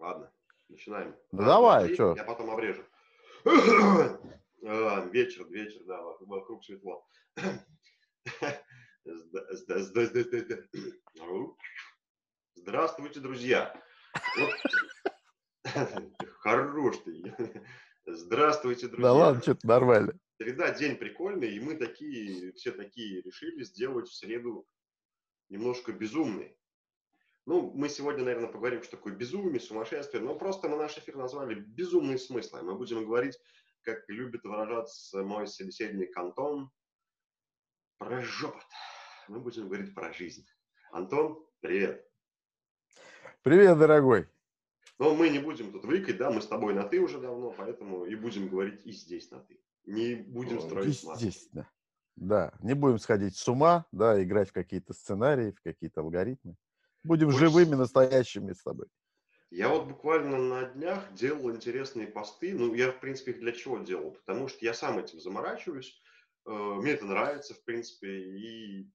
Ладно, начинаем. Ну, давай, что? Я потом обрежу. А, вечер, вечер, да, вокруг светло. Здравствуйте, друзья. Хорош ты. Здравствуйте, друзья. Да ладно, что-то нормально. Среда день прикольный, и мы такие, все такие решили сделать в среду немножко безумный. Ну, мы сегодня, наверное, поговорим, что такое безумие, сумасшествие, но просто мы наш эфир назвали «Безумные смыслы». Мы будем говорить, как любит выражаться мой собеседник Антон, про жопот. Мы будем говорить про жизнь. Антон, привет. Привет, дорогой. Но мы не будем тут выкать, да, мы с тобой на «ты» уже давно, поэтому и будем говорить и здесь на «ты». Не будем строить маски. Естественно. Да, не будем сходить с ума, да, играть в какие-то сценарии, в какие-то алгоритмы. Будем Очень... живыми, настоящими с тобой. Я вот буквально на днях делал интересные посты. Ну, я, в принципе, их для чего делал? Потому что я сам этим заморачиваюсь. Э, мне это нравится, в принципе, и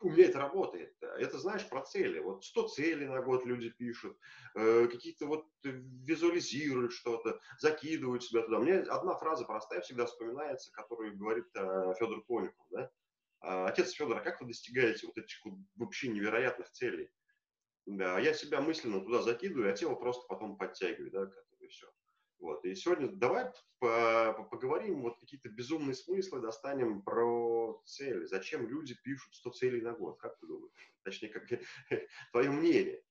у меня это работает. Это, знаешь, про цели. Вот 100 целей на год люди пишут, э, какие-то вот визуализируют что-то, закидывают себя туда. Мне одна фраза простая всегда вспоминается, которую говорит э, Федор Конюхов. Да? «А, Отец Федор, а как вы достигаете вот этих вот вообще невероятных целей? Да, я себя мысленно туда закидываю, а тело просто потом подтягиваю, да, и все. Вот. И сегодня давай по поговорим, вот какие-то безумные смыслы достанем про цели. Зачем люди пишут 100 целей на год? Как ты думаешь? Точнее, как твое мнение.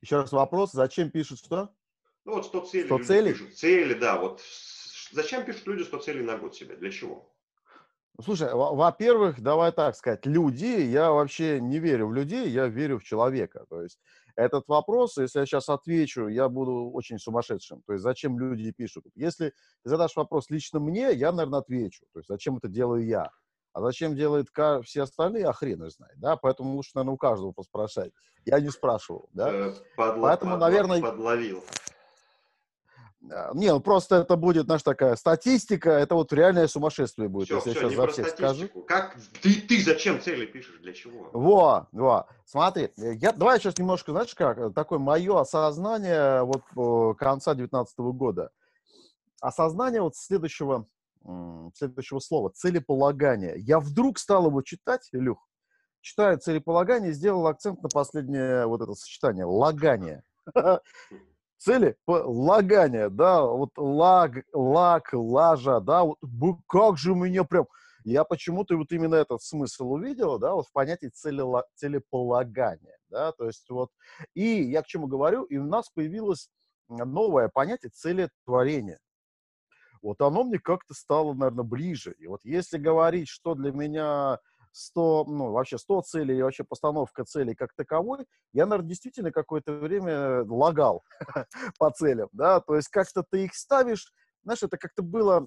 Еще раз вопрос, зачем пишут что? Ну вот 100 целей 100 целей? пишут. Цели, да. Вот зачем пишут люди 100 целей на год себе? Для чего? Слушай, во-первых, давай так сказать, люди, я вообще не верю в людей, я верю в человека. То есть этот вопрос, если я сейчас отвечу, я буду очень сумасшедшим. То есть зачем люди пишут? Если ты задашь вопрос лично мне, я, наверное, отвечу. То есть зачем это делаю я? А зачем делают все остальные, а хрен их знает, да? Поэтому лучше, наверное, у каждого поспрашать. Я не спрашивал, да? Э, подло, Поэтому, наверное... Подловил. А, не, ну просто это будет, наша такая статистика, это вот реальное сумасшествие будет, все, если все, я сейчас за всех скажу. Как ты, ты зачем цели пишешь, для чего? Во, во, смотри, я, давай сейчас немножко, знаешь как, такое мое осознание вот конца 19 года. Осознание вот следующего, следующего слова, целеполагание. Я вдруг стал его читать, Илюх, читаю целеполагание, сделал акцент на последнее вот это сочетание, лагание. цели лагания, да, вот лаг, лаг, лажа, да, вот как же у меня прям, я почему-то вот именно этот смысл увидел, да, вот в понятии цели, целеполагания, да, то есть вот, и я к чему говорю, и у нас появилось новое понятие целетворения. Вот оно мне как-то стало, наверное, ближе. И вот если говорить, что для меня 100, ну, вообще 100 целей вообще постановка целей как таковой, я, наверное, действительно какое-то время лагал по целям, да, то есть как-то ты их ставишь, знаешь, это как-то было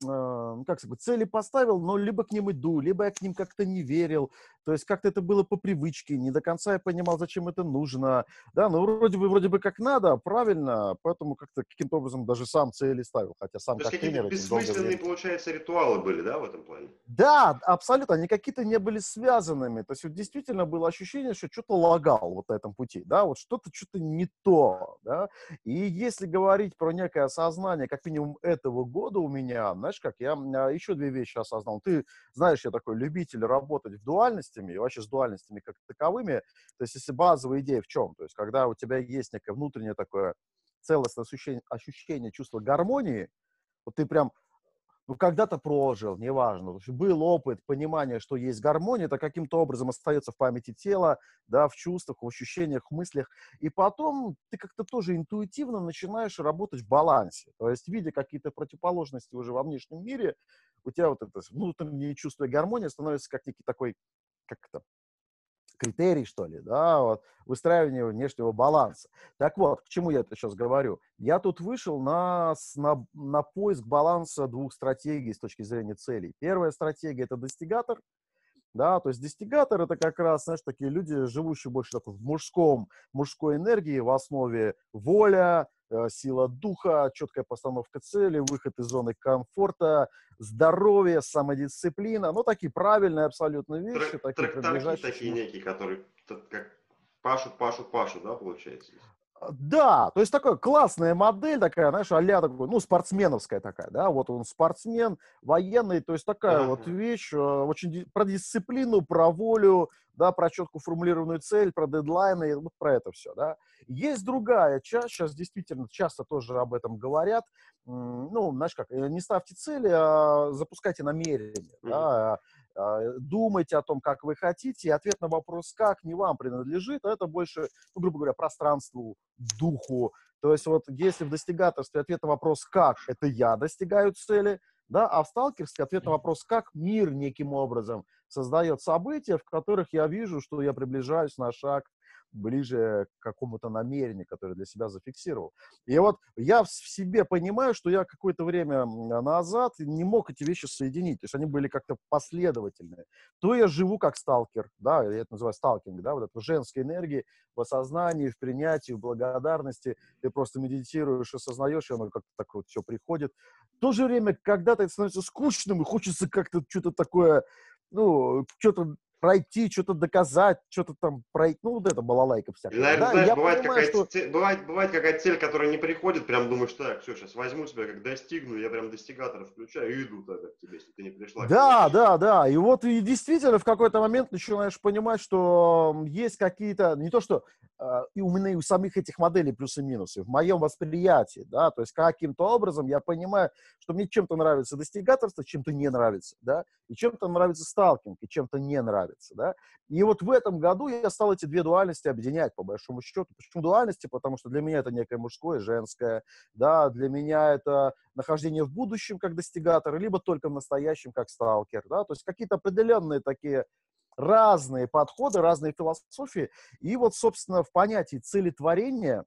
как сказать, цели поставил, но либо к ним иду, либо я к ним как-то не верил. То есть как-то это было по привычке, не до конца я понимал, зачем это нужно. Да, ну вроде бы, вроде бы как надо, правильно, поэтому как-то каким-то образом даже сам цели ставил, хотя сам То как есть какие-то бессмысленные, получается, ритуалы были, да, в этом плане? Да, абсолютно, они какие-то не были связанными. То есть вот действительно было ощущение, что что-то лагал вот на этом пути, да, вот что-то, что-то не то, да. И если говорить про некое осознание, как минимум этого года у меня, знаешь как, я а, еще две вещи осознал. Ты знаешь, я такой любитель работать в дуальностями, и вообще с дуальностями как таковыми. То есть, если базовая идея в чем? То есть, когда у тебя есть некое внутреннее такое целостное ощущение, ощущение чувства гармонии, вот ты прям ну, когда-то прожил, неважно, был опыт, понимание, что есть гармония, это каким-то образом остается в памяти тела, да, в чувствах, в ощущениях, в мыслях, и потом ты как-то тоже интуитивно начинаешь работать в балансе, то есть, видя какие-то противоположности уже во внешнем мире, у тебя вот это внутреннее чувство гармонии становится как некий такой, как это, критерий, что ли, да, вот, выстраивание внешнего баланса. Так вот, к чему я это сейчас говорю? Я тут вышел на, на, на поиск баланса двух стратегий с точки зрения целей. Первая стратегия – это достигатор, да, то есть достигатор – это как раз, знаешь, такие люди, живущие больше такой в мужском, мужской энергии, в основе воля, Э, сила духа, четкая постановка цели, выход из зоны комфорта, здоровье, самодисциплина. Ну, такие правильные абсолютно вещи. Трак, такие, такие некие, которые как пашут, пашут, пашут, да, получается? Да, то есть такая классная модель такая, знаешь, а такой, ну, спортсменовская такая, да, вот он спортсмен, военный, то есть такая uh-huh. вот вещь, э, очень про дисциплину, про волю, да, про четко формулированную цель, про дедлайны, вот про это все, да. Есть другая часть, сейчас действительно часто тоже об этом говорят, ну, знаешь как, э, не ставьте цели, а запускайте намерения, mm-hmm. да, а, думайте о том, как вы хотите, и ответ на вопрос «как» не вам принадлежит, а это больше, ну, грубо говоря, пространству, духу. То есть вот если в достигаторстве ответ на вопрос «как» — это я достигаю цели, да, а в сталкерстве ответ на вопрос «как» мир неким образом создает события, в которых я вижу, что я приближаюсь на шаг ближе к какому-то намерению, которое для себя зафиксировал. И вот я в себе понимаю, что я какое-то время назад не мог эти вещи соединить, то есть они были как-то последовательные. То я живу как сталкер, да, я это называю сталкинг, да, вот это женской энергии в осознании, в принятии, в благодарности, ты просто медитируешь, осознаешь, и оно как-то так вот все приходит. В то же время, когда-то это становится скучным, и хочется как-то что-то такое, ну, что-то пройти, что-то доказать, что-то там пройти. Ну, вот это балалайка всякая. Наверное, да? знаешь, я бывает, понимаю, какая что... цель, бывает, бывает какая-то цель, которая не приходит, прям думаешь, так, все, сейчас возьму тебя, как достигну, я прям достигатора включаю и иду тогда к тебе, если ты не пришла. Да, да, да. И вот и действительно в какой-то момент начинаешь понимать, что есть какие-то, не то что э, и у меня и у самих этих моделей плюсы и минусы, в моем восприятии, да, то есть каким-то образом я понимаю, что мне чем-то нравится достигаторство, чем-то не нравится, да, и чем-то нравится сталкинг, и чем-то не нравится, да. И вот в этом году я стал эти две дуальности объединять, по большому счету. Почему дуальности? Потому что для меня это некое мужское, женское, да, для меня это нахождение в будущем как достигатор, либо только в настоящем как сталкер, да, то есть какие-то определенные такие разные подходы, разные философии. И вот, собственно, в понятии целетворения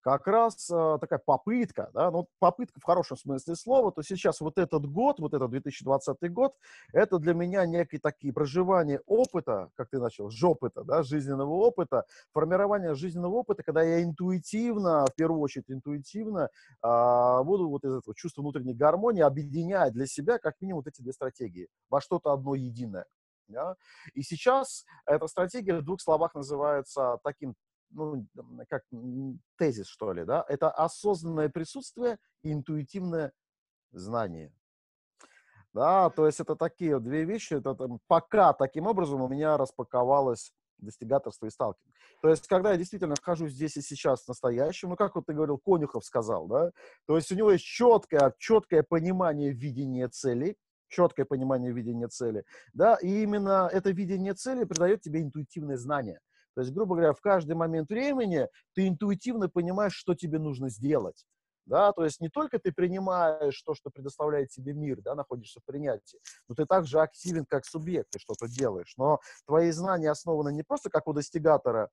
как раз э, такая попытка, да, ну, попытка в хорошем смысле слова, то сейчас вот этот год, вот этот 2020 год, это для меня некие такие проживания опыта, как ты начал, жопыта, да, жизненного опыта, формирование жизненного опыта, когда я интуитивно, в первую очередь интуитивно, э, буду вот из этого чувства внутренней гармонии объединять для себя как минимум вот эти две стратегии во что-то одно единое. Да? И сейчас эта стратегия в двух словах называется таким ну, как тезис, что ли, да, это осознанное присутствие и интуитивное знание. Да, то есть это такие две вещи, это там, пока таким образом у меня распаковалось достигаторство и сталкинг. То есть, когда я действительно нахожусь здесь и сейчас в настоящем, ну, как вот ты говорил, Конюхов сказал, да, то есть у него есть четкое, четкое понимание видения цели, четкое понимание видения цели, да, и именно это видение цели придает тебе интуитивное знание. То есть, грубо говоря, в каждый момент времени ты интуитивно понимаешь, что тебе нужно сделать. Да, то есть не только ты принимаешь то, что предоставляет тебе мир, да, находишься в принятии, но ты также активен как субъект, ты что-то делаешь. Но твои знания основаны не просто как у достигатора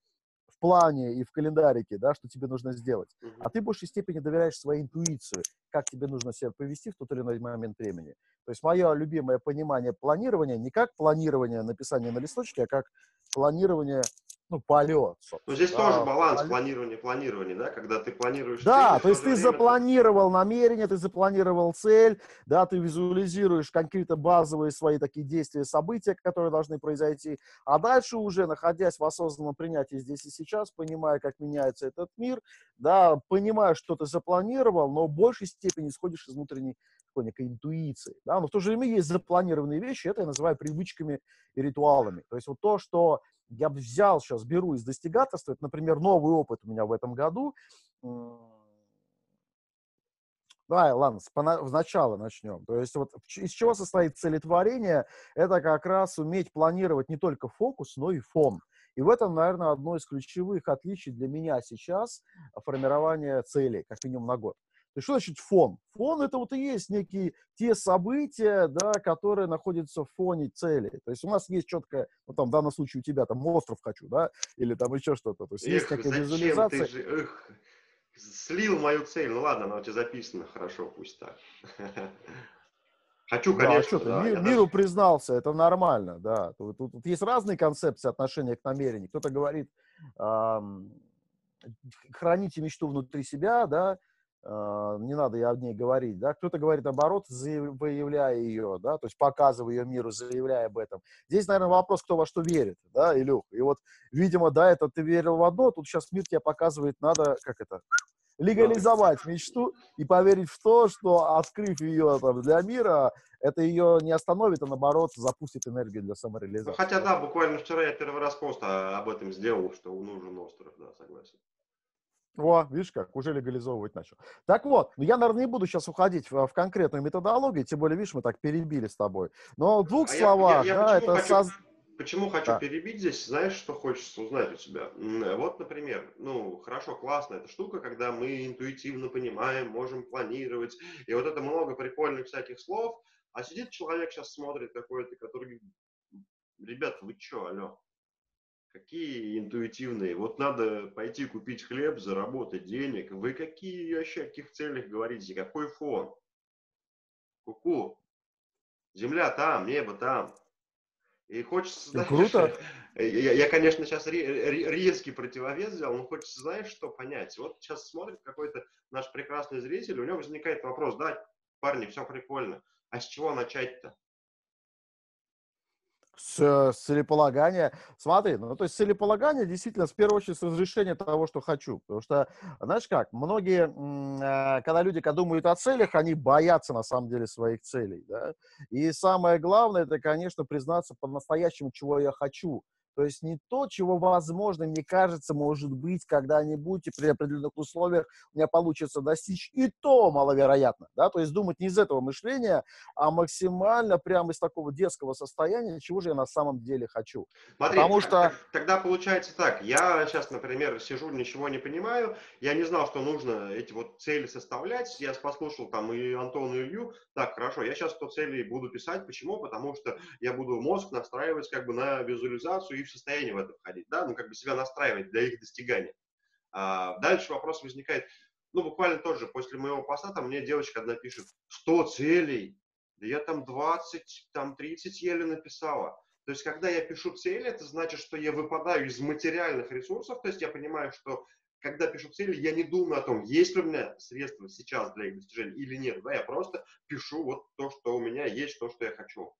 в плане и в календарике, да, что тебе нужно сделать, а ты в большей степени доверяешь своей интуиции, как тебе нужно себя повести в тот или иной момент времени. То есть мое любимое понимание планирования не как планирование написания на листочке, а как планирование ну, полет. Ну, здесь да, тоже баланс полет. планирования, планирования, да, когда ты планируешь... Да, цель, то есть ты время... запланировал намерение, ты запланировал цель, да, ты визуализируешь какие-то базовые свои такие действия, события, которые должны произойти, а дальше уже, находясь в осознанном принятии здесь и сейчас, понимая, как меняется этот мир, да, понимая, что ты запланировал, но в большей степени исходишь из внутренней такой некой интуиции, да, но в то же время есть запланированные вещи, это я называю привычками и ритуалами. То есть вот то, что я бы взял сейчас, беру из достигаторства, это, например, новый опыт у меня в этом году. Давай, ладно, сначала начнем. То есть вот из чего состоит целетворение? Это как раз уметь планировать не только фокус, но и фон. И в этом, наверное, одно из ключевых отличий для меня сейчас формирования целей, как минимум на год. То есть что значит фон? Фон это вот и есть некие те события, да, которые находятся в фоне цели. То есть у нас есть четкое, ну там в данном случае у тебя там остров хочу, да, или там еще что-то. То есть эх, есть некая визуализация. Ты же, эх, слил мою цель. Ну ладно, она у тебя записана, хорошо, пусть так. Хочу, конечно. Да, что да, мир, миру даже... признался, это нормально, да. Тут, тут, тут есть разные концепции отношения к намерению. Кто-то говорит, эм, храните мечту внутри себя, да, не надо я о ней говорить, да, кто-то говорит наоборот, выявляя ее, да, то есть показывая ее миру, заявляя об этом. Здесь, наверное, вопрос, кто во что верит, да, Илюх, и вот, видимо, да, это ты верил в одно, тут сейчас мир тебе показывает, надо, как это, легализовать мечту и поверить в то, что, открыв ее там, для мира, это ее не остановит, а наоборот запустит энергию для самореализации. Ну, хотя да, буквально вчера я первый раз пост об этом сделал, что нужен остров, да, согласен. О, видишь как, уже легализовывать начал. Так вот, ну я, наверное, не буду сейчас уходить в, в конкретную методологию, тем более, видишь, мы так перебили с тобой. Но в двух а словах, я, я, я да, это... Хочу... Соз... Почему хочу да. перебить здесь? Знаешь, что хочется узнать у тебя? Вот, например, ну, хорошо, классно эта штука, когда мы интуитивно понимаем, можем планировать, и вот это много прикольных всяких слов, а сидит человек сейчас смотрит какой-то, который говорит, ребят, вы что, алло, какие интуитивные, вот надо пойти купить хлеб, заработать денег, вы какие вообще, о каких целях говорите, какой фон? Ку-ку, земля там, небо там, и хочется, ну, знаешь, Круто. Я, я, конечно, сейчас резкий противовес сделал, но хочется, знаешь, что понять. Вот сейчас смотрит какой-то наш прекрасный зритель, у него возникает вопрос, да, парни, все прикольно, а с чего начать-то? С, э, целеполагания. Смотри, ну, то есть целеполагание действительно, в первую очередь, с разрешения того, что хочу. Потому что, знаешь как, многие, э, когда люди думают о целях, они боятся, на самом деле, своих целей. Да? И самое главное, это, конечно, признаться по-настоящему, чего я хочу. То есть не то, чего, возможно, мне кажется, может быть, когда-нибудь и при определенных условиях у меня получится достичь, и то маловероятно, да, то есть думать не из этого мышления, а максимально прямо из такого детского состояния, чего же я на самом деле хочу. Смотри, Потому что... тогда получается так, я сейчас, например, сижу, ничего не понимаю, я не знал, что нужно эти вот цели составлять, я послушал там и Антона, и Илью, так, хорошо, я сейчас по цели буду писать, почему? Потому что я буду мозг настраивать как бы на визуализацию и в состоянии в это входить, да, ну, как бы себя настраивать для их достигания. А, дальше вопрос возникает, ну, буквально тоже, после моего поста, там мне девочка одна пишет, 100 целей, да я там 20, там 30 еле написала. То есть, когда я пишу цели, это значит, что я выпадаю из материальных ресурсов, то есть я понимаю, что когда пишу цели, я не думаю о том, есть ли у меня средства сейчас для их достижения или нет. Да, я просто пишу вот то, что у меня есть, то, что я хочу.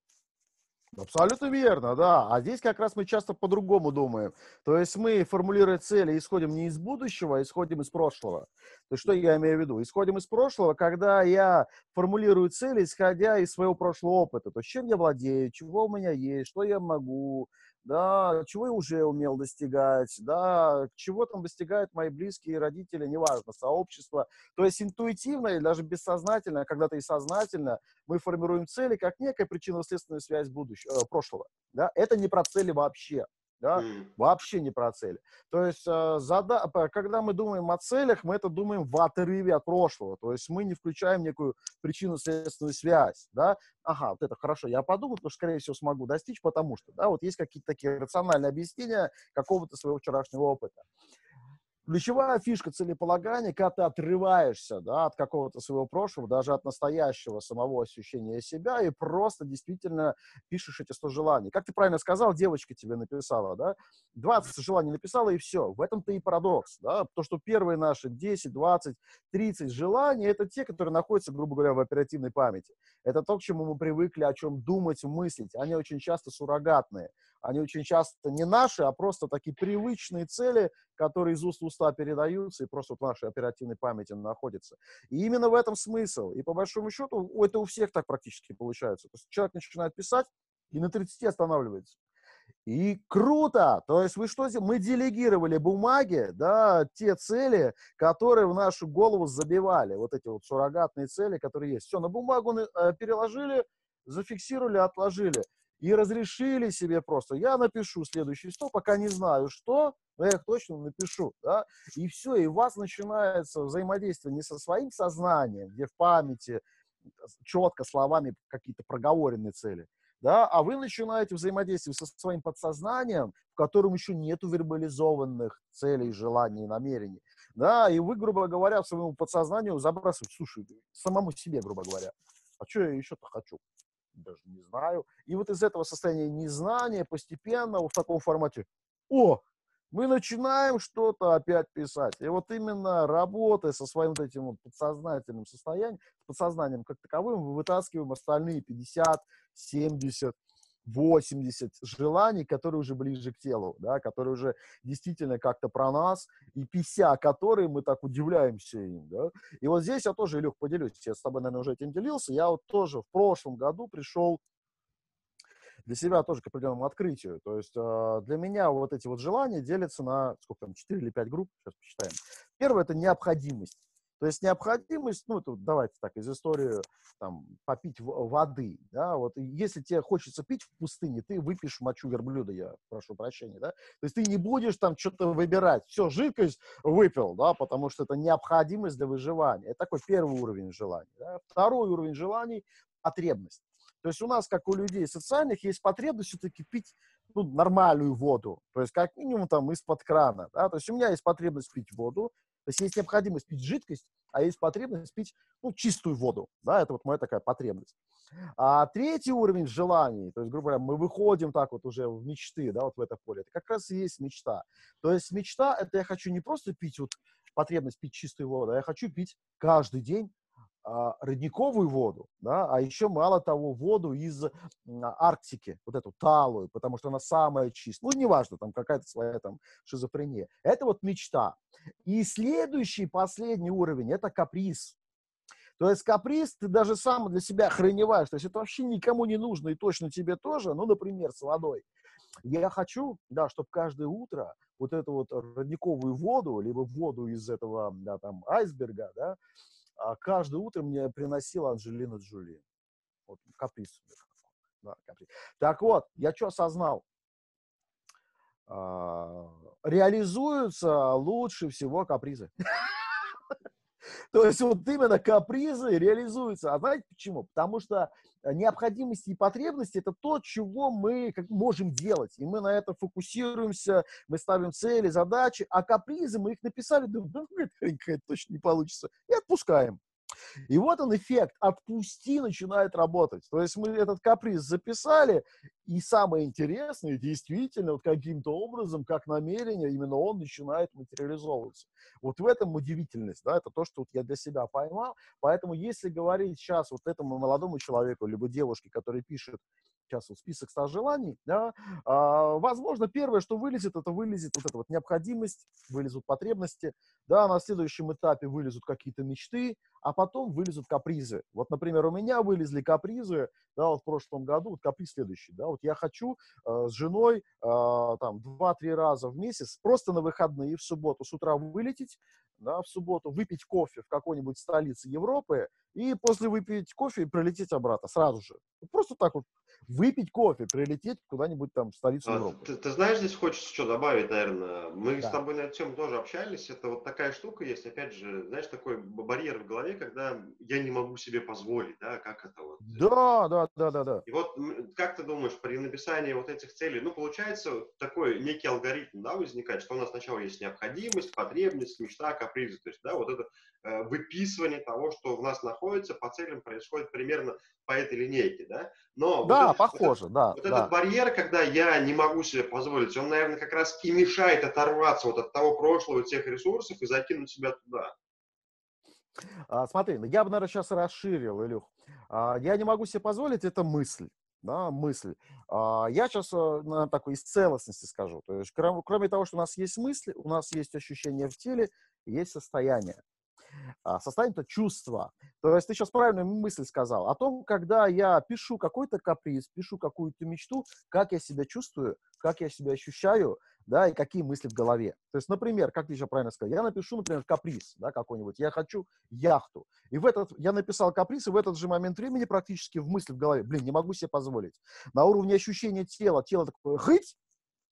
Абсолютно верно, да. А здесь как раз мы часто по-другому думаем. То есть мы, формулируя цели, исходим не из будущего, а исходим из прошлого. То есть что я имею в виду? Исходим из прошлого, когда я формулирую цели, исходя из своего прошлого опыта. То есть чем я владею, чего у меня есть, что я могу, да, чего я уже умел достигать, да, чего там достигают мои близкие родители, неважно, сообщество. То есть интуитивно или даже бессознательно, когда-то и сознательно мы формируем цели как некая причинно-следственная связь будущего, э, прошлого. Да? Это не про цели вообще да, mm. вообще не про цели. То есть, э, зада... когда мы думаем о целях, мы это думаем в отрыве от прошлого, то есть мы не включаем некую причинно-следственную связь, да, ага, вот это хорошо, я подумал, потому что, скорее всего, смогу достичь, потому что, да, вот есть какие-то такие рациональные объяснения какого-то своего вчерашнего опыта. Ключевая фишка целеполагания, когда ты отрываешься да, от какого-то своего прошлого, даже от настоящего самого ощущения себя, и просто действительно пишешь эти 100 желаний. Как ты правильно сказал, девочка тебе написала, да, 20 желаний написала, и все. В этом-то и парадокс, да, то, что первые наши 10, 20, 30 желаний, это те, которые находятся, грубо говоря, в оперативной памяти. Это то, к чему мы привыкли, о чем думать, мыслить. Они очень часто суррогатные они очень часто не наши, а просто такие привычные цели, которые из уст в уста передаются и просто в нашей оперативной памяти находятся. И именно в этом смысл. И по большому счету это у всех так практически получается. То есть человек начинает писать и на 30 останавливается. И круто! То есть вы что, мы делегировали бумаге, да, те цели, которые в нашу голову забивали, вот эти вот суррогатные цели, которые есть. Все, на бумагу э, переложили, зафиксировали, отложили и разрешили себе просто, я напишу следующий стол, пока не знаю что, но я их точно напишу, да, и все, и у вас начинается взаимодействие не со своим сознанием, где в памяти четко словами какие-то проговоренные цели, да, а вы начинаете взаимодействовать со своим подсознанием, в котором еще нету вербализованных целей, желаний, намерений, да, и вы, грубо говоря, своему подсознанию забрасываете, слушай, самому себе, грубо говоря, а что я еще-то хочу? даже не знаю. И вот из этого состояния незнания постепенно в таком формате, о, мы начинаем что-то опять писать. И вот именно работая со своим вот этим вот подсознательным состоянием, подсознанием как таковым, мы вытаскиваем остальные 50, 70, 80 желаний, которые уже ближе к телу, да, которые уже действительно как-то про нас, и 50, которые мы так удивляемся им, да. И вот здесь я тоже, Илюх, поделюсь, я с тобой, наверное, уже этим делился, я вот тоже в прошлом году пришел для себя тоже к определенному открытию. То есть э, для меня вот эти вот желания делятся на, сколько там, 4 или 5 групп, сейчас посчитаем. Первое – это необходимость. То есть необходимость, ну, тут давайте так, из истории, там, попить воды, да, вот, если тебе хочется пить в пустыне, ты выпьешь мочу верблюда, я прошу прощения, да, то есть ты не будешь там что-то выбирать, все, жидкость выпил, да, потому что это необходимость для выживания, это такой первый уровень желаний, да. Второй уровень желаний – потребность. То есть у нас, как у людей социальных, есть потребность все-таки пить ну, нормальную воду, то есть как минимум там из-под крана. Да? То есть у меня есть потребность пить воду, то есть есть необходимость пить жидкость, а есть потребность пить ну, чистую воду. Да? Это вот моя такая потребность. А третий уровень желаний, то есть, грубо говоря, мы выходим так вот уже в мечты, да, вот в это поле, это как раз и есть мечта. То есть мечта – это я хочу не просто пить вот потребность пить чистую воду, а я хочу пить каждый день родниковую воду, да, а еще мало того воду из а, Арктики, вот эту талую, потому что она самая чистая. Ну, неважно, там какая-то своя там шизофрения. Это вот мечта. И следующий, последний уровень – это каприз. То есть каприз ты даже сам для себя охреневаешь. То есть это вообще никому не нужно, и точно тебе тоже. Ну, например, с водой. Я хочу, да, чтобы каждое утро вот эту вот родниковую воду, либо воду из этого, да, там, айсберга, да, а каждое утро мне приносила Анджелина Джоли. Вот каприз. Да, каприз. Так вот, я что осознал? А, реализуются лучше всего капризы. То есть вот именно капризы реализуются. А знаете почему? Потому что необходимости и потребности – это то, чего мы можем делать. И мы на это фокусируемся, мы ставим цели, задачи, а капризы мы их написали, да, какая-то точно не получится, и отпускаем. И вот он эффект «отпусти» начинает работать. То есть мы этот каприз записали, и самое интересное, действительно, вот каким-то образом, как намерение, именно он начинает материализовываться. Вот в этом удивительность, да, это то, что вот я для себя поймал. Поэтому если говорить сейчас вот этому молодому человеку, либо девушке, который пишет сейчас вот список 100 желаний, да, а, возможно, первое, что вылезет, это вылезет вот эта вот необходимость, вылезут потребности, да, на следующем этапе вылезут какие-то мечты, а потом вылезут капризы. Вот, например, у меня вылезли капризы, да, вот в прошлом году, вот каприз следующий, да, вот я хочу э, с женой э, там 2-3 раза в месяц просто на выходные в субботу с утра вылететь, да, в субботу выпить кофе в какой-нибудь столице Европы и после выпить кофе прилететь обратно сразу же. Просто так вот выпить кофе, прилететь куда-нибудь там в столицу а, Европы. Ты, ты знаешь, здесь хочется что добавить, наверное. Мы да. с тобой на эту тему тоже общались. Это вот такая штука есть, опять же, знаешь, такой барьер в голове, когда я не могу себе позволить, да, как это вот. Да, да, да, да, да. И вот как ты думаешь, при написании вот этих целей, ну, получается такой некий алгоритм, да, возникает, что у нас сначала есть необходимость, потребность, мечта, капризы, то есть, да, вот это э, выписывание того, что в нас находится, по целям происходит примерно по этой линейке, да. Но да, вот похоже, вот да. Вот да. этот барьер, когда я не могу себе позволить, он, наверное, как раз и мешает оторваться вот от того прошлого, тех ресурсов и закинуть себя туда. А, смотри, ну, я бы, наверное, сейчас расширил, Илюх. А, я не могу себе позволить, это мысль. Да, мысль. А, я сейчас на такой из целостности скажу. То есть, кроме, кроме того, что у нас есть мысли, у нас есть ощущения в теле, есть состояние. А, состояние – это чувство. То есть ты сейчас правильную мысль сказал о том, когда я пишу какой-то каприз, пишу какую-то мечту, как я себя чувствую, как я себя ощущаю, да, и какие мысли в голове. То есть, например, как ты еще правильно сказал, я напишу, например, каприз, да, какой-нибудь, я хочу яхту. И в этот, я написал каприз, и в этот же момент времени практически в мысли в голове, блин, не могу себе позволить. На уровне ощущения тела, тело такое, хыть,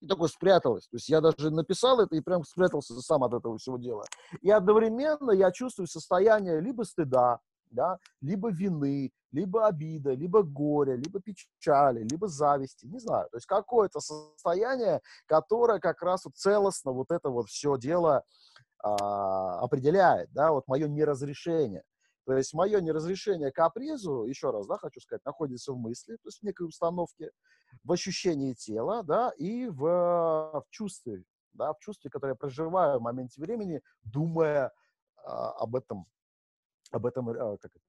и такое спряталось. То есть я даже написал это и прям спрятался сам от этого всего дела. И одновременно я чувствую состояние либо стыда, да, либо вины, либо обида, либо горя, либо печали, либо зависти, не знаю. То есть какое-то состояние, которое как раз вот целостно вот это вот все дело а, определяет, да, вот мое неразрешение. То есть мое неразрешение капризу, еще раз, да, хочу сказать, находится в мысли, то есть в некой установке, в ощущении тела, да, и в, в чувстве, да, в чувстве, которое я проживаю в моменте времени, думая а, об этом, об этом, а, как это,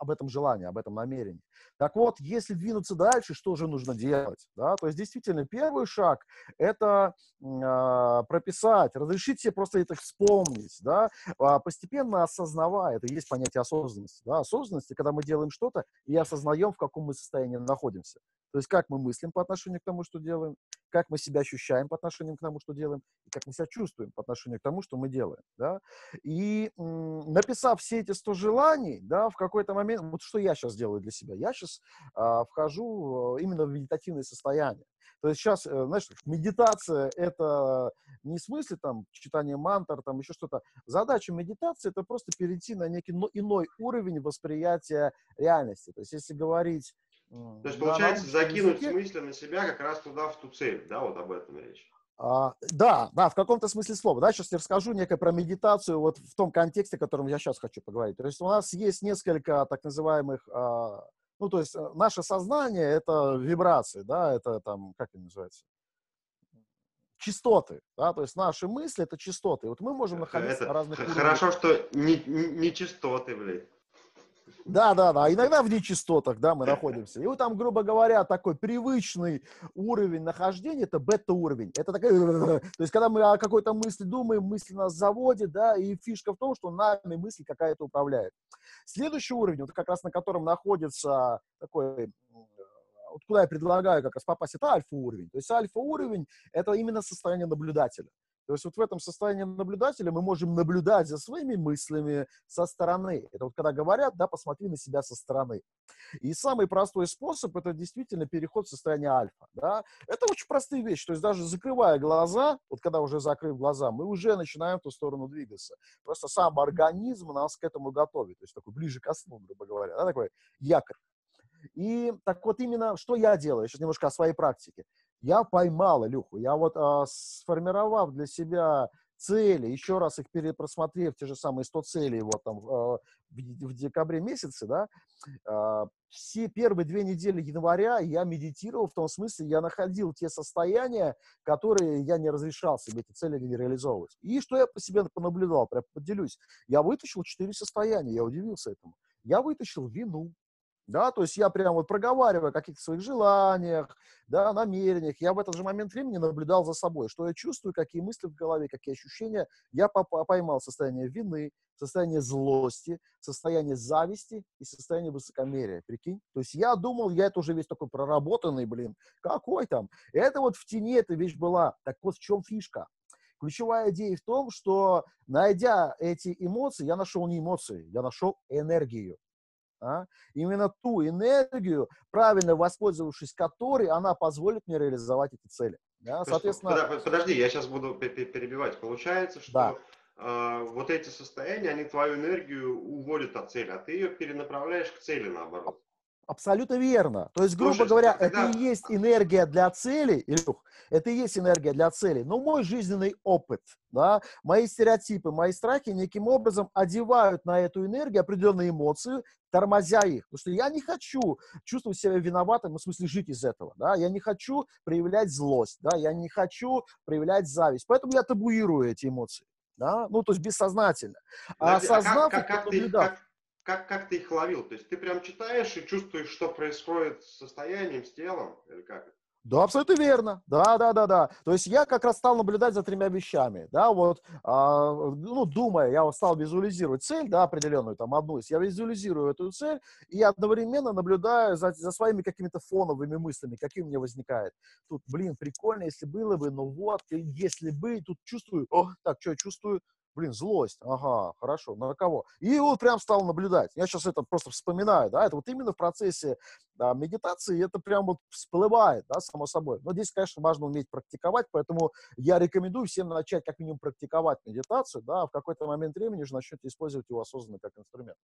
об этом желании, об этом намерении. Так вот, если двинуться дальше, что же нужно делать? Да? То есть, действительно, первый шаг – это э, прописать, разрешить себе просто это вспомнить, да? а постепенно осознавая, это и есть понятие осознанности. Да? Осознанности, когда мы делаем что-то и осознаем, в каком мы состоянии находимся. То есть, как мы мыслим по отношению к тому, что делаем, как мы себя ощущаем по отношению к тому, что делаем, и как мы себя чувствуем по отношению к тому, что мы делаем. Да? И написав все эти 100 желаний, да, в какой-то момент, вот что я сейчас делаю для себя, я сейчас а, вхожу именно в медитативное состояние. То есть сейчас, э, знаешь, медитация – это не в смысле там читание мантр, там еще что-то. Задача медитации – это просто перейти на некий иной уровень восприятия реальности. То есть если говорить то есть, получается, закинуть языке... мысли на себя как раз туда, в ту цель, да, вот об этом речь. А, да, да, в каком-то смысле слова. Да, сейчас я расскажу некое про медитацию вот в том контексте, о котором я сейчас хочу поговорить. То есть у нас есть несколько так называемых, а, ну, то есть э, наше сознание — это вибрации, да, это там, как это называется? частоты, да, то есть наши мысли это частоты. Вот мы можем находиться это на разных уровнях. Хорошо, что не, не, не частоты, блядь. Да, да, да. Иногда в нечистотах, да, мы находимся. И вот там, грубо говоря, такой привычный уровень нахождения, это бета-уровень. Это такая, то есть, когда мы о какой-то мысли думаем, мысль нас заводит, да, и фишка в том, что нами мысль какая-то управляет. Следующий уровень, вот как раз на котором находится такой вот куда я предлагаю как раз попасть, это альфа-уровень. То есть альфа-уровень – это именно состояние наблюдателя. То есть вот в этом состоянии наблюдателя мы можем наблюдать за своими мыслями со стороны. Это вот когда говорят, да, посмотри на себя со стороны. И самый простой способ – это действительно переход в состояние альфа. Да? Это очень простые вещи. То есть даже закрывая глаза, вот когда уже закрыв глаза, мы уже начинаем в ту сторону двигаться. Просто сам организм нас к этому готовит. То есть такой ближе к сну, грубо говоря. Да, такой якорь. И так вот именно, что я делаю, сейчас немножко о своей практике. Я поймал Илюху. Я вот а, сформировав для себя цели, еще раз их перепросмотрев, те же самые 100 целей вот там а, в, в декабре месяце, да, а, все первые две недели января я медитировал, в том смысле, я находил те состояния, которые я не разрешал себе эти цели не реализовывать. И что я по себе понаблюдал, прям поделюсь. Я вытащил четыре состояния, я удивился этому. Я вытащил вину, да, то есть я прям вот проговариваю о каких-то своих желаниях, да, намерениях, я в этот же момент времени наблюдал за собой, что я чувствую, какие мысли в голове, какие ощущения, я поймал состояние вины, состояние злости, состояние зависти и состояние высокомерия, прикинь? То есть я думал, я это уже весь такой проработанный, блин, какой там? Это вот в тени эта вещь была. Так вот в чем фишка? Ключевая идея в том, что найдя эти эмоции, я нашел не эмоции, я нашел энергию а? именно ту энергию, правильно воспользовавшись которой, она позволит мне реализовать эти цели. Да? Соответственно... Подожди, я сейчас буду перебивать. Получается, что да. э, вот эти состояния, они твою энергию уводят от цели, а ты ее перенаправляешь к цели наоборот. Абсолютно верно. То есть, грубо Слушай, говоря, тогда... это и есть энергия для цели, Илюх, это и есть энергия для цели. Но мой жизненный опыт, да, мои стереотипы, мои страхи неким образом одевают на эту энергию определенные эмоции, тормозя их. Потому что я не хочу чувствовать себя виноватым, ну, в смысле жить из этого. Да? Я не хочу проявлять злость, да? я не хочу проявлять зависть. Поэтому я табуирую эти эмоции. Да? Ну, то есть бессознательно. А, осознав, а как, как, как, ты, как, как, как ты их ловил? То есть ты прям читаешь и чувствуешь, что происходит с состоянием, с телом? Или как? Да, абсолютно верно. Да, да, да, да. То есть я как раз стал наблюдать за тремя вещами. Да, вот, а, ну, думая, я стал визуализировать цель, да, определенную, там, одну из. Я визуализирую эту цель и одновременно наблюдаю за, за своими какими-то фоновыми мыслями, какие у меня возникают. Тут, блин, прикольно, если было бы, но вот, если бы, тут чувствую, о, так, что я чувствую? Блин, злость, ага, хорошо, на кого? И вот прям стал наблюдать. Я сейчас это просто вспоминаю, да, это вот именно в процессе да, медитации это прям вот всплывает, да, само собой. Но здесь, конечно, важно уметь практиковать, поэтому я рекомендую всем начать как минимум практиковать медитацию, да, а в какой-то момент времени уже начнете использовать его осознанно как инструмент.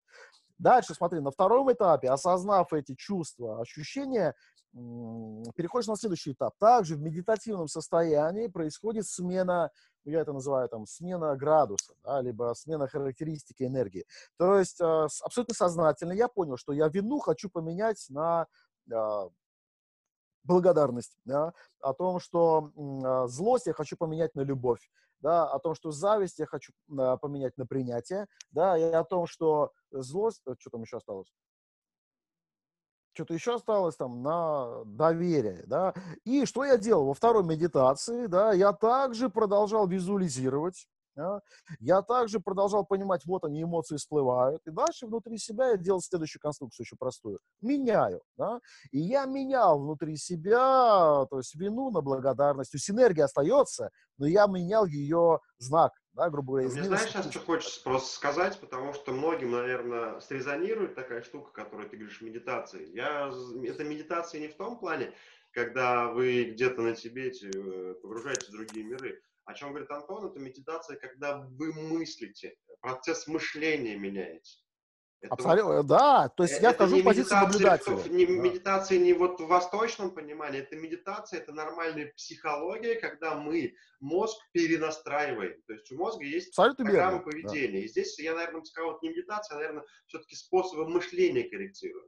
Дальше, смотри, на втором этапе, осознав эти чувства, ощущения, переходишь на следующий этап. Также в медитативном состоянии происходит смена я это называю там смена градуса, да, либо смена характеристики энергии. То есть э, абсолютно сознательно я понял, что я вину хочу поменять на благодарность, да, о том, что э, злость я хочу поменять на любовь, да, о том, что зависть я хочу э, поменять на принятие, да, и о том, что злость, э, что там еще осталось? Что-то еще осталось там на доверие, да. И что я делал? Во второй медитации, да, я также продолжал визуализировать? Я также продолжал понимать, вот они, эмоции всплывают. И дальше внутри себя я делал следующую конструкцию, очень простую. Меняю. Да? И я менял внутри себя, то есть вину на благодарность. Синергия остается, но я менял ее знак да, грубо говоря. Мне знаешь, сейчас что хочется просто сказать, потому что многим, наверное, срезонирует такая штука, которую ты говоришь, медитации. Я, это медитация не в том плане, когда вы где-то на Тибете э, погружаетесь в другие миры, о чем говорит Антон, это медитация, когда вы мыслите, процесс мышления меняете. Это Абсолютно, вот, да. То есть я скажу позицию наблюдателя. Не, да. Медитация не вот в восточном понимании, это медитация, это нормальная психология, когда мы мозг перенастраиваем. То есть у мозга есть Абсолютно программа верно. поведения. Да. И здесь я, наверное, сказал, вот не медитация, а, наверное, все-таки способы мышления корректируем.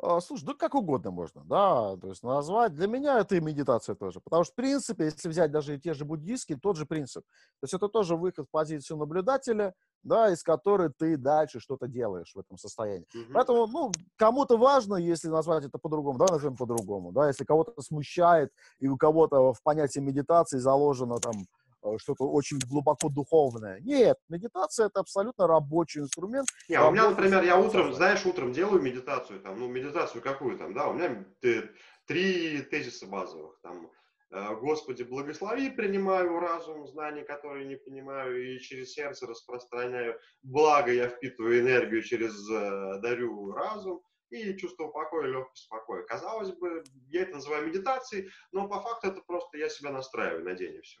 А, слушай, ну как угодно можно, да, то есть назвать. Для меня это и медитация тоже. Потому что, в принципе, если взять даже те же буддийские, тот же принцип. То есть это тоже выход в позицию наблюдателя, да, из которой ты дальше что-то делаешь в этом состоянии. Mm-hmm. Поэтому, ну, кому-то важно, если назвать это по-другому, да, назовем по-другому, да, если кого-то смущает, и у кого-то в понятии медитации заложено там что-то очень глубоко духовное. Нет, медитация это абсолютно рабочий инструмент. Не, у меня, например, я утром, знаешь, утром делаю медитацию, там, ну, медитацию какую там, да, у меня три тезиса базовых, там, э, Господи, благослови, принимаю разум, знания, которые не понимаю, и через сердце распространяю. Благо я впитываю энергию через, э, дарю разум и чувство покоя, легкость покоя. Казалось бы, я это называю медитацией, но по факту это просто я себя настраиваю на день и все.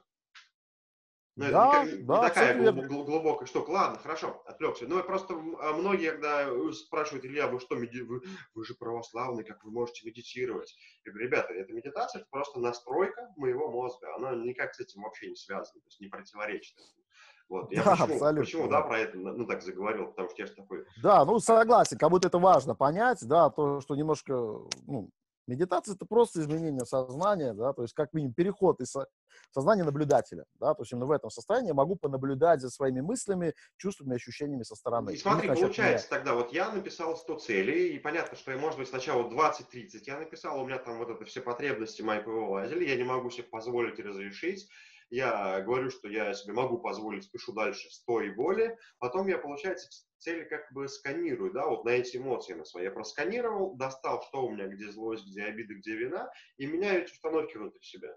Но ну, да, это не, да, не такая глуб, глубокая штука. Ладно, хорошо, отвлекся. Ну, просто а, многие, когда спрашивают, Илья, вы что, меди... вы, вы же православный, как вы можете медитировать? Я говорю, ребята, это медитация, это просто настройка моего мозга. Она никак с этим вообще не связана, то есть не противоречит. Вот. Я да, почему, абсолютно. почему, да, про это, ну, так заговорил, потому что я же такой... Да, ну, согласен, как будто это важно понять, да, то, что немножко, ну, Медитация – это просто изменение сознания, да, то есть как минимум переход из сознания наблюдателя, да, то есть именно в этом состоянии я могу понаблюдать за своими мыслями, чувствами, ощущениями со стороны. И смотри, получается меня... тогда, вот я написал 100 целей, и понятно, что я, может быть, сначала 20-30 я написал, у меня там вот это все потребности мои повылазили, я не могу себе позволить разрешить, я говорю, что я себе могу позволить, пишу дальше 100 и более, потом я, получается, цели как бы сканирую, да, вот на эти эмоции на свои. Я просканировал, достал, что у меня, где злость, где обида, где вина, и меняю эти установки внутри себя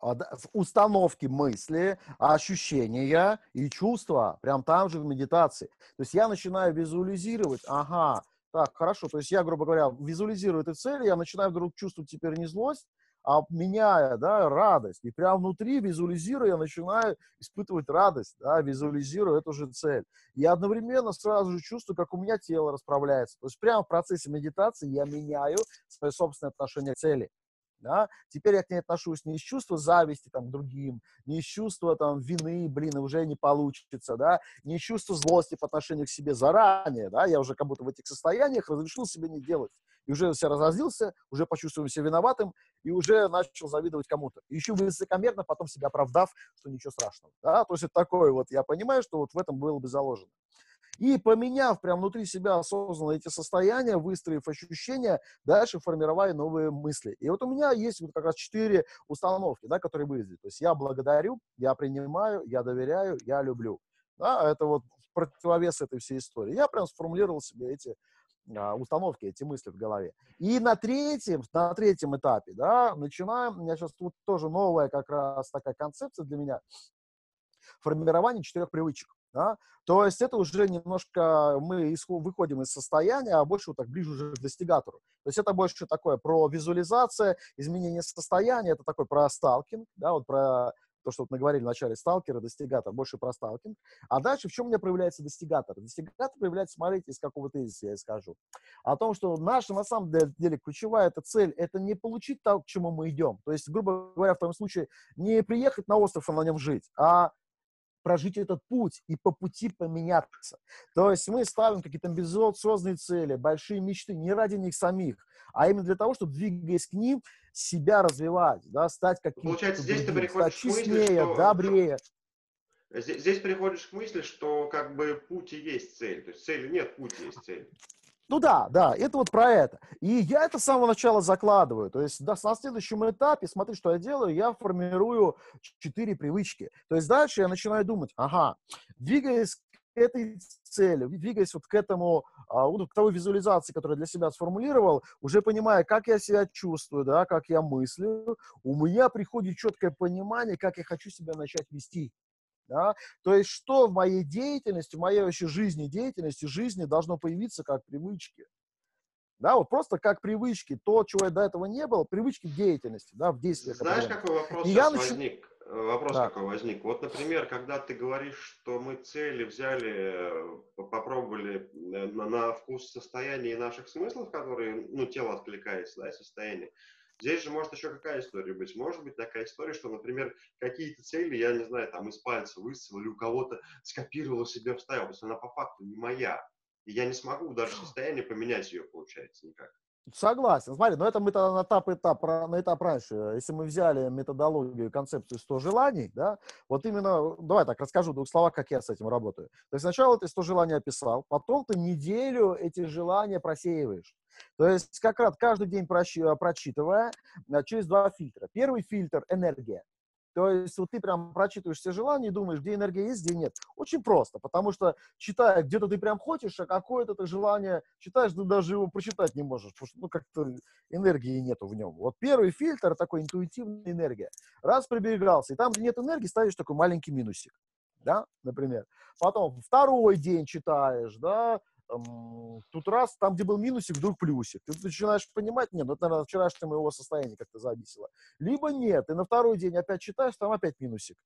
а, установки мысли, ощущения и чувства, прям там же в медитации. То есть я начинаю визуализировать, ага, так, хорошо, то есть я, грубо говоря, визуализирую эту цель, я начинаю вдруг чувствовать теперь не злость, а меняя, да, радость. И прямо внутри, визуализируя, я начинаю испытывать радость, да, визуализируя эту же цель. И одновременно сразу же чувствую, как у меня тело расправляется. То есть прямо в процессе медитации я меняю свое собственное отношение к цели. Да? Теперь я к ней отношусь не из чувства зависти там, к другим, не из чувства там, вины, блин, уже не получится, да? не из чувства злости по отношению к себе заранее. Да? Я уже как будто в этих состояниях разрешил себе не делать. И уже себя разозлился, уже почувствовал себя виноватым, и уже начал завидовать кому-то. Еще высокомерно потом себя оправдав, что ничего страшного. Да? То есть это такое вот, я понимаю, что вот в этом было бы заложено. И поменяв прям внутри себя осознанно эти состояния, выстроив ощущения, дальше формировая новые мысли. И вот у меня есть вот как раз четыре установки, да, которые выглядят. То есть я благодарю, я принимаю, я доверяю, я люблю. Да, это вот противовес этой всей истории. Я прям сформулировал себе эти установки, эти мысли в голове. И на третьем, на третьем этапе, да, начинаем, у меня сейчас тут тоже новая как раз такая концепция для меня, формирование четырех привычек. Да? То есть это уже немножко мы исход, выходим из состояния, а больше вот так ближе уже к достигатору. То есть это больше такое про визуализация, изменение состояния, это такой про сталкинг, да, вот про то, что вот мы говорили в начале, сталкера, достигатор, больше про сталкинг. А дальше в чем у меня проявляется достигатор? Достигатор проявляется, смотрите, из какого тезиса я скажу. О том, что наша, на самом деле, ключевая эта цель, это не получить то, к чему мы идем. То есть, грубо говоря, в том случае, не приехать на остров и на нем жить, а прожить этот путь и по пути поменяться. То есть мы ставим какие-то амбициозные цели, большие мечты не ради них самих, а именно для того, чтобы, двигаясь к ним, себя развивать, да, стать каким-то Получается, здесь ты приходишь к мысли, что... добрее. Здесь, здесь приходишь к мысли, что как бы путь и есть цель. То есть цели нет, путь есть цель. Ну да, да, это вот про это. И я это с самого начала закладываю. То есть да, на следующем этапе, смотри, что я делаю, я формирую четыре привычки. То есть дальше я начинаю думать, ага, двигаясь к этой цели, двигаясь вот к этому, а, вот к той визуализации, которую я для себя сформулировал, уже понимая, как я себя чувствую, да, как я мыслю, у меня приходит четкое понимание, как я хочу себя начать вести. Да? То есть, что в моей деятельности, в моей вообще жизни, деятельности, жизни должно появиться как привычки. Да, вот просто как привычки, то, чего до этого не было, привычки в деятельности, да, в действиях. Знаешь, какой вопрос сейчас нач... возник? Э, вопрос да. какой возник. Вот, например, когда ты говоришь, что мы цели взяли, э, попробовали э, на, на вкус состояния наших смыслов, которые, ну, тело откликается, да, состояние, Здесь же может еще какая история быть? Может быть такая история, что, например, какие-то цели, я не знаю, там из пальца высосал или у кого-то скопировал себе, вставил. То есть она по факту не моя. И я не смогу даже состояние поменять ее, получается, никак. Согласен. Смотри, но это мы тогда на этап, этап, на этап раньше. Если мы взяли методологию, концепцию 100 желаний, да, вот именно, давай так, расскажу в двух словах, как я с этим работаю. То есть сначала ты 100 желаний описал, потом ты неделю эти желания просеиваешь. То есть как раз каждый день прочитывая э, через два фильтра. Первый фильтр – энергия. То есть вот ты прям прочитываешь все желания и думаешь, где энергия есть, где нет. Очень просто, потому что читая, где-то ты прям хочешь, а какое-то ты желание читаешь, ты даже его прочитать не можешь, потому что ну, как-то энергии нету в нем. Вот первый фильтр такой интуитивная энергия. Раз прибегался, и там, где нет энергии, ставишь такой маленький минусик, да, например. Потом второй день читаешь, да, тут раз, там, где был минусик, вдруг плюсик. Ты начинаешь понимать, нет, ну, это, наверное, вчерашнее моего состояния как-то зависело. Либо нет, ты на второй день опять читаешь, там опять минусик.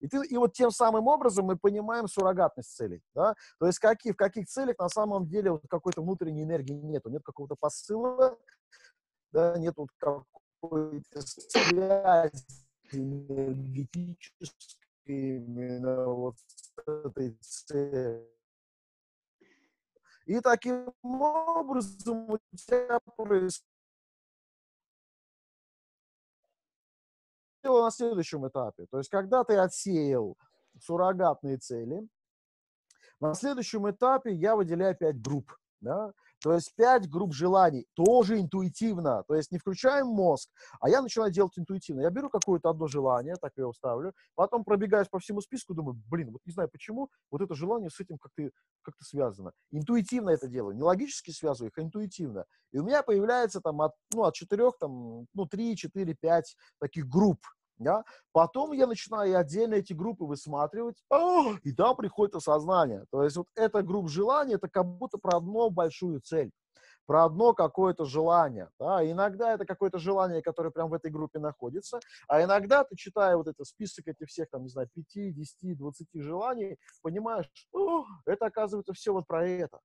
И, ты, и вот тем самым образом мы понимаем суррогатность целей. Да? То есть какие, в каких целях на самом деле вот какой-то внутренней энергии нету, нет какого-то посыла, да, нет вот какой-то связи энергетической именно вот с этой целью. И таким образом у тебя происходит на следующем этапе. То есть, когда ты отсеял суррогатные цели, на следующем этапе я выделяю пять групп. Да? То есть пять групп желаний, тоже интуитивно, то есть не включаем мозг, а я начинаю делать интуитивно. Я беру какое-то одно желание, так я его ставлю, потом пробегаюсь по всему списку, думаю, блин, вот не знаю почему, вот это желание с этим как-то как связано. Интуитивно это делаю, не логически связываю их, а интуитивно. И у меня появляется там от, ну, от четырех, там, ну, три, четыре, пять таких групп, да? Потом я начинаю отдельно эти группы высматривать, и там приходит осознание. То есть вот эта группа желаний, это как будто про одну большую цель, про одно какое-то желание. Да? Иногда это какое-то желание, которое прям в этой группе находится, а иногда ты, читая вот этот список этих всех, там, не знаю, 5, 10, 20 желаний, понимаешь, это оказывается все вот про это.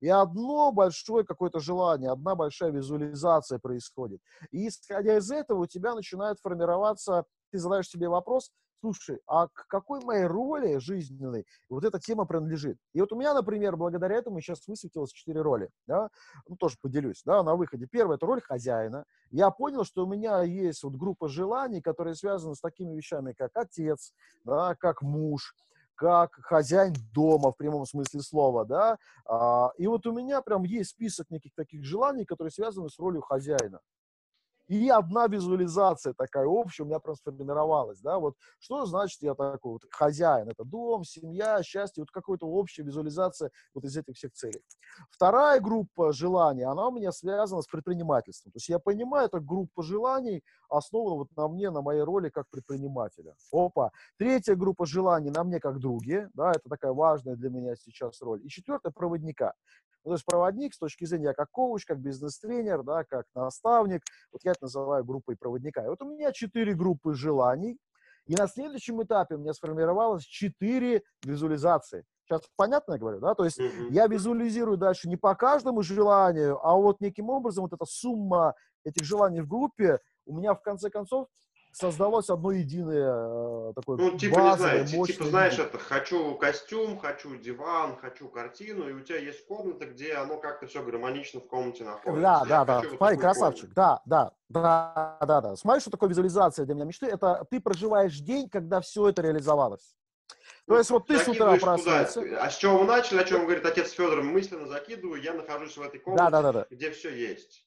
И одно большое какое-то желание, одна большая визуализация происходит. И исходя из этого у тебя начинает формироваться, ты задаешь себе вопрос, слушай, а к какой моей роли жизненной вот эта тема принадлежит? И вот у меня, например, благодаря этому сейчас высветилось четыре роли, да, ну, тоже поделюсь, да, на выходе. Первая – это роль хозяина. Я понял, что у меня есть вот группа желаний, которые связаны с такими вещами, как отец, да, как муж, как хозяин дома в прямом смысле слова, да, а, и вот у меня прям есть список неких таких желаний, которые связаны с ролью хозяина. И одна визуализация такая общая у меня прям сформировалась, да, вот что значит я такой вот хозяин, это дом, семья, счастье, вот какая-то общая визуализация вот из этих всех целей. Вторая группа желаний, она у меня связана с предпринимательством, то есть я понимаю, эта группа желаний основана вот на мне, на моей роли как предпринимателя. Опа. Третья группа желаний на мне как друге, да, это такая важная для меня сейчас роль. И четвертая проводника. Ну, то есть проводник с точки зрения как коуч, как бизнес-тренер, да, как наставник. Вот я это называю группой проводника. И вот у меня четыре группы желаний. И на следующем этапе у меня сформировалось четыре визуализации. Сейчас понятно я говорю, да? То есть mm-hmm. я визуализирую дальше не по каждому желанию, а вот неким образом вот эта сумма этих желаний в группе у меня в конце концов создалось одно единое такое Ну, типа, не знаю, типа, знаешь, это хочу костюм, хочу диван, хочу картину, и у тебя есть комната, где оно как-то все гармонично в комнате находится. Да, да, да. Смотри, красавчик. Да, да, да, да, да. Смотри, что такое визуализация для меня мечты. Это ты проживаешь день, когда все это реализовалось. То есть вот ты с утра проснулся. А с чего мы начали, о чем говорит отец Федор, мысленно закидываю, я нахожусь в этой комнате, да, да, да, да. где все есть.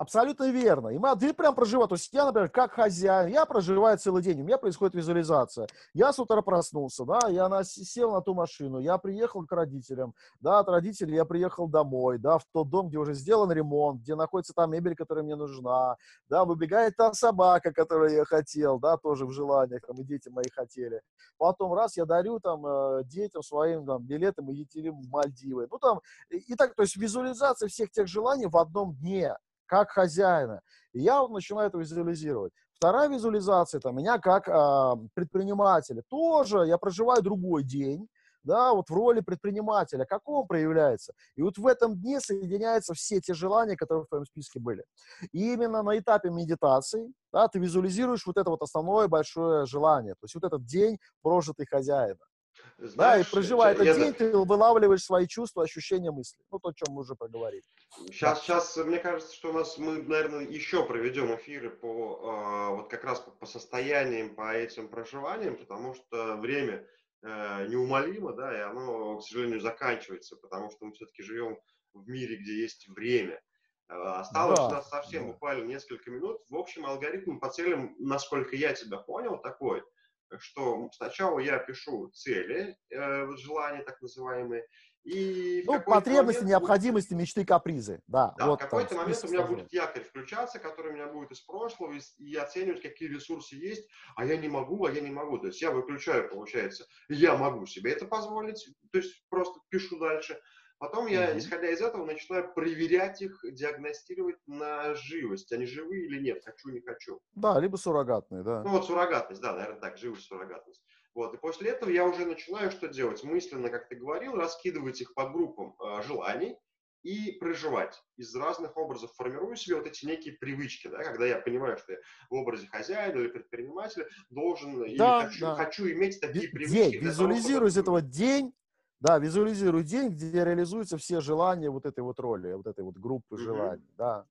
Абсолютно верно. И мы, ты прям проживаешь. То есть я, например, как хозяин, я проживаю целый день, у меня происходит визуализация. Я с утра проснулся, да, я на, сел на ту машину, я приехал к родителям, да, от родителей я приехал домой, да, в тот дом, где уже сделан ремонт, где находится та мебель, которая мне нужна, да, выбегает та собака, которую я хотел, да, тоже в желаниях, там, и дети мои хотели. Потом раз я дарю там э, детям своим там, билетам и летим в Мальдивы. Ну, там, и так, то есть визуализация всех тех желаний в одном дне как хозяина. И я начинаю это визуализировать. Вторая визуализация, там, меня как э, предпринимателя, тоже я проживаю другой день, да, вот в роли предпринимателя, как он проявляется. И вот в этом дне соединяются все те желания, которые в твоем списке были. И именно на этапе медитации, да, ты визуализируешь вот это вот основное большое желание, то есть вот этот день, прожитый хозяина. Знаешь, да, и проживая этот день, ты вылавливаешь свои чувства, ощущения, мысли. Ну, то, о чем мы уже поговорили. Сейчас, да. сейчас, мне кажется, что у нас мы, наверное, еще проведем эфиры по э, вот как раз по, по состояниям, по этим проживаниям, потому что время э, неумолимо, да, и оно, к сожалению, заканчивается, потому что мы все-таки живем в мире, где есть время. Э, осталось да, у нас совсем да. буквально несколько минут. В общем, алгоритм по целям, насколько я тебя понял, такой – что сначала я пишу цели, э, желания так называемые, и ну, потребности, момент, необходимости, мечты, капризы. Да, да вот в какой-то момент у меня будет якорь включаться, который у меня будет из прошлого, и, и оценивать, какие ресурсы есть, а я не могу, а я не могу. То есть я выключаю, получается, я могу себе это позволить, то есть просто пишу дальше. Потом я, исходя из этого, начинаю проверять их, диагностировать на живость. Они живые или нет, хочу, не хочу. Да, либо суррогатные, да. Ну вот суррогатность, да, наверное, так, живость, суррогатность. Вот, и после этого я уже начинаю что делать? Мысленно, как ты говорил, раскидывать их по группам э, желаний и проживать. Из разных образов формирую себе вот эти некие привычки, да, когда я понимаю, что я в образе хозяина или предпринимателя должен да, или хочу, да. хочу иметь такие привычки. День, визуализируй из этого день, да, визуализируй день, где реализуются все желания вот этой вот роли, вот этой вот группы mm-hmm. желаний, да.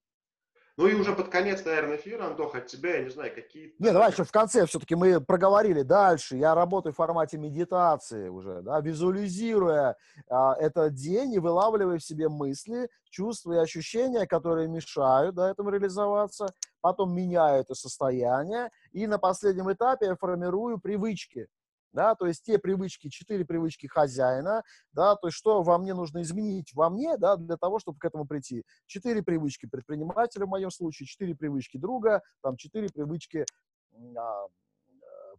Ну и уже под конец, наверное, эфира, Антох, от тебя, я не знаю, какие... Не, давай еще в конце все-таки мы проговорили дальше. Я работаю в формате медитации уже, да, визуализируя а, этот день и вылавливая в себе мысли, чувства и ощущения, которые мешают да, этому реализоваться. Потом меняю это состояние. И на последнем этапе я формирую привычки да, то есть те привычки, четыре привычки хозяина, да, то есть что во мне нужно изменить во мне, да, для того, чтобы к этому прийти. Четыре привычки предпринимателя в моем случае, четыре привычки друга, там четыре привычки а,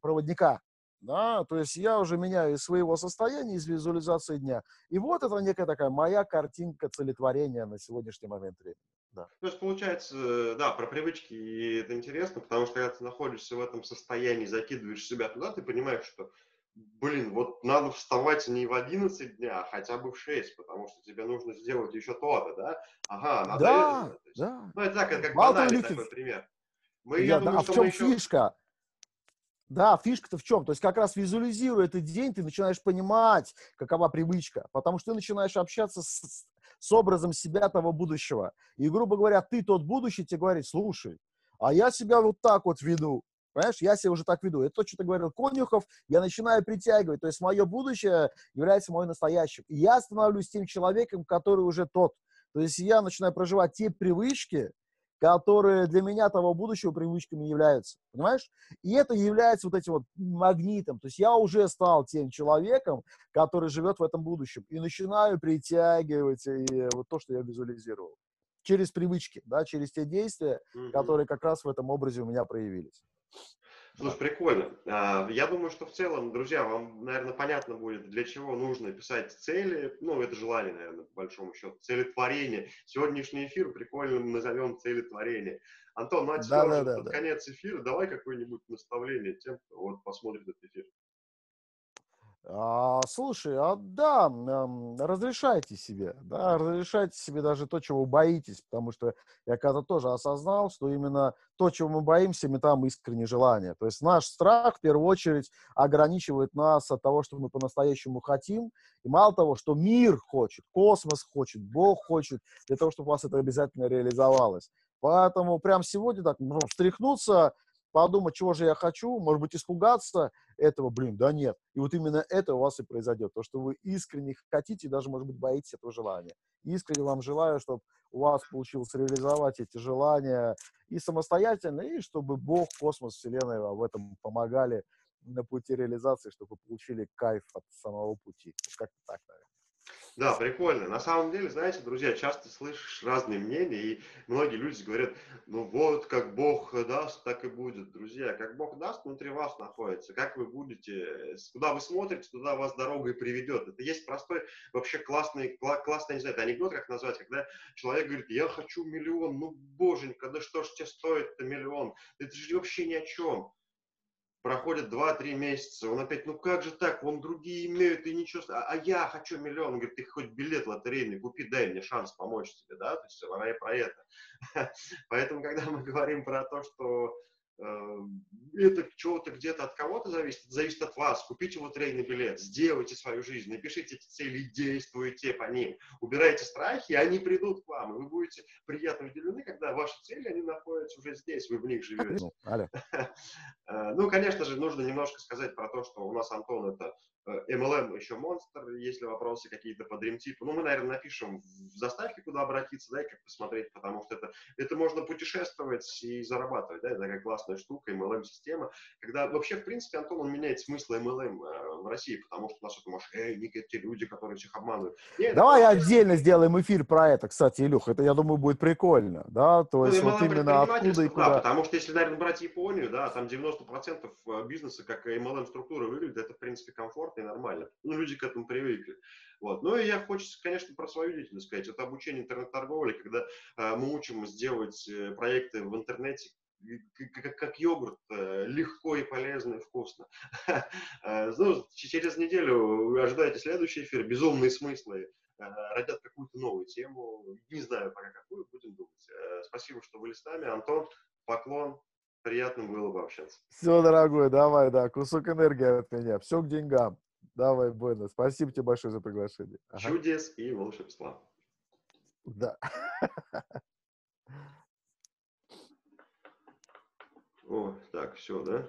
проводника, да, то есть я уже меняю из своего состояния, из визуализации дня. И вот это некая такая моя картинка целетворения на сегодняшний момент времени. Да. То есть получается, да, про привычки и это интересно, потому что когда ты находишься в этом состоянии, закидываешь себя туда, ты понимаешь, что, блин, вот надо вставать не в 11 дня, а хотя бы в 6, потому что тебе нужно сделать еще то-то, да? Ага, надо да, это. Есть, да. Ну, это так, это как Мало банальный такой пример. Мы, я, я думаю, да, а в чем еще... фишка? Да, фишка-то в чем? То есть как раз визуализируя этот день, ты начинаешь понимать, какова привычка, потому что ты начинаешь общаться с, с образом себя того будущего. И, грубо говоря, ты тот будущий, тебе говорит, слушай, а я себя вот так вот веду, Понимаешь, я себя уже так веду. Это то, что ты говорил, Конюхов, я начинаю притягивать. То есть мое будущее является моим настоящим. И я становлюсь тем человеком, который уже тот. То есть я начинаю проживать те привычки, которые для меня того будущего привычками являются. Понимаешь? И это является вот этим вот магнитом. То есть я уже стал тем человеком, который живет в этом будущем. И начинаю притягивать и вот то, что я визуализировал. Через привычки, да, через те действия, mm-hmm. которые как раз в этом образе у меня проявились. Слушай, прикольно. А, я думаю, что в целом, друзья, вам, наверное, понятно будет, для чего нужно писать цели. Ну, это желание, наверное, по большому счету. Цели творения. Сегодняшний эфир прикольно назовем цели творения. Антон, ну а теперь да, да, да, под да. конец эфира давай какое-нибудь наставление тем, кто вот посмотрит этот эфир. А, слушай, а да, разрешайте себе, да, разрешайте себе даже то, чего вы боитесь, потому что я когда-то тоже осознал, что именно то, чего мы боимся, мы там искреннее желание. То есть наш страх, в первую очередь, ограничивает нас от того, что мы по-настоящему хотим, и мало того, что мир хочет, космос хочет, Бог хочет, для того, чтобы у вас это обязательно реализовалось. Поэтому прямо сегодня так ну, встряхнуться, подумать, чего же я хочу, может быть, испугаться этого, блин, да нет. И вот именно это у вас и произойдет. То, что вы искренне хотите, даже, может быть, боитесь этого желания. Искренне вам желаю, чтобы у вас получилось реализовать эти желания и самостоятельно, и чтобы Бог, космос, Вселенная в этом помогали на пути реализации, чтобы вы получили кайф от самого пути. Как-то так, наверное. Да, прикольно. На самом деле, знаете, друзья, часто слышишь разные мнения, и многие люди говорят, ну вот, как Бог даст, так и будет. Друзья, как Бог даст, внутри вас находится. Как вы будете, куда вы смотрите, туда вас дорога и приведет. Это есть простой, вообще классный, классный, не знаю, это анекдот, как назвать, когда человек говорит, я хочу миллион, ну, боженька, да что ж тебе стоит-то миллион? Это же вообще ни о чем проходит 2-3 месяца, он опять, ну как же так, вон другие имеют и ничего, а, а я хочу миллион, он говорит, ты хоть билет лотерейный купи, дай мне шанс помочь тебе, да, то есть она и про это. Поэтому, когда мы говорим про то, что Эм, это чего-то где-то от кого-то зависит, это зависит от вас. Купите вот лотерейный билет, сделайте свою жизнь, напишите эти цели и действуйте по ним. Убирайте страхи, и они придут к вам, и вы будете приятно удивлены, когда ваши цели, они находятся уже здесь, вы в них живете. Э, ну, конечно же, нужно немножко сказать про то, что у нас Антон это MLM э, еще монстр, если вопросы какие-то по Dream типу. Ну, мы, наверное, напишем в заставке, куда обратиться, да, и как посмотреть, потому что это, это можно путешествовать и зарабатывать, да, это такая классная штука, MLM-система. Когда вообще, в принципе, Антон, он меняет смысл MLM э, в России, потому что у нас это мошенники, те люди, которые всех обманывают. Нет, Давай это... отдельно сделаем эфир про это, кстати, Илюх, это, я думаю, будет прикольно, да, то ну, есть вот именно откуда и куда. Да, потому что если, наверное, брать Японию, да, там 90% э, бизнеса, как MLM-структура выглядит, это, в принципе, комфортно и нормально. Ну, люди к этому привыкли. Вот. Ну и я хочется, конечно, про свою деятельность сказать. Это обучение интернет-торговли, когда э, мы учим сделать э, проекты в интернете, как, йогурт, легко и полезно и вкусно. Ну, через неделю ожидайте следующий эфир. Безумные смыслы родят какую-то новую тему. Не знаю пока какую, будем думать. Спасибо, что были с нами. Антон, поклон. Приятно было пообщаться. Все, дорогой, давай, да, кусок энергии от меня. Все к деньгам. Давай, Бойна. Спасибо тебе большое за приглашение. Ага. Чудес и волшебства. Да. О, так, все, да?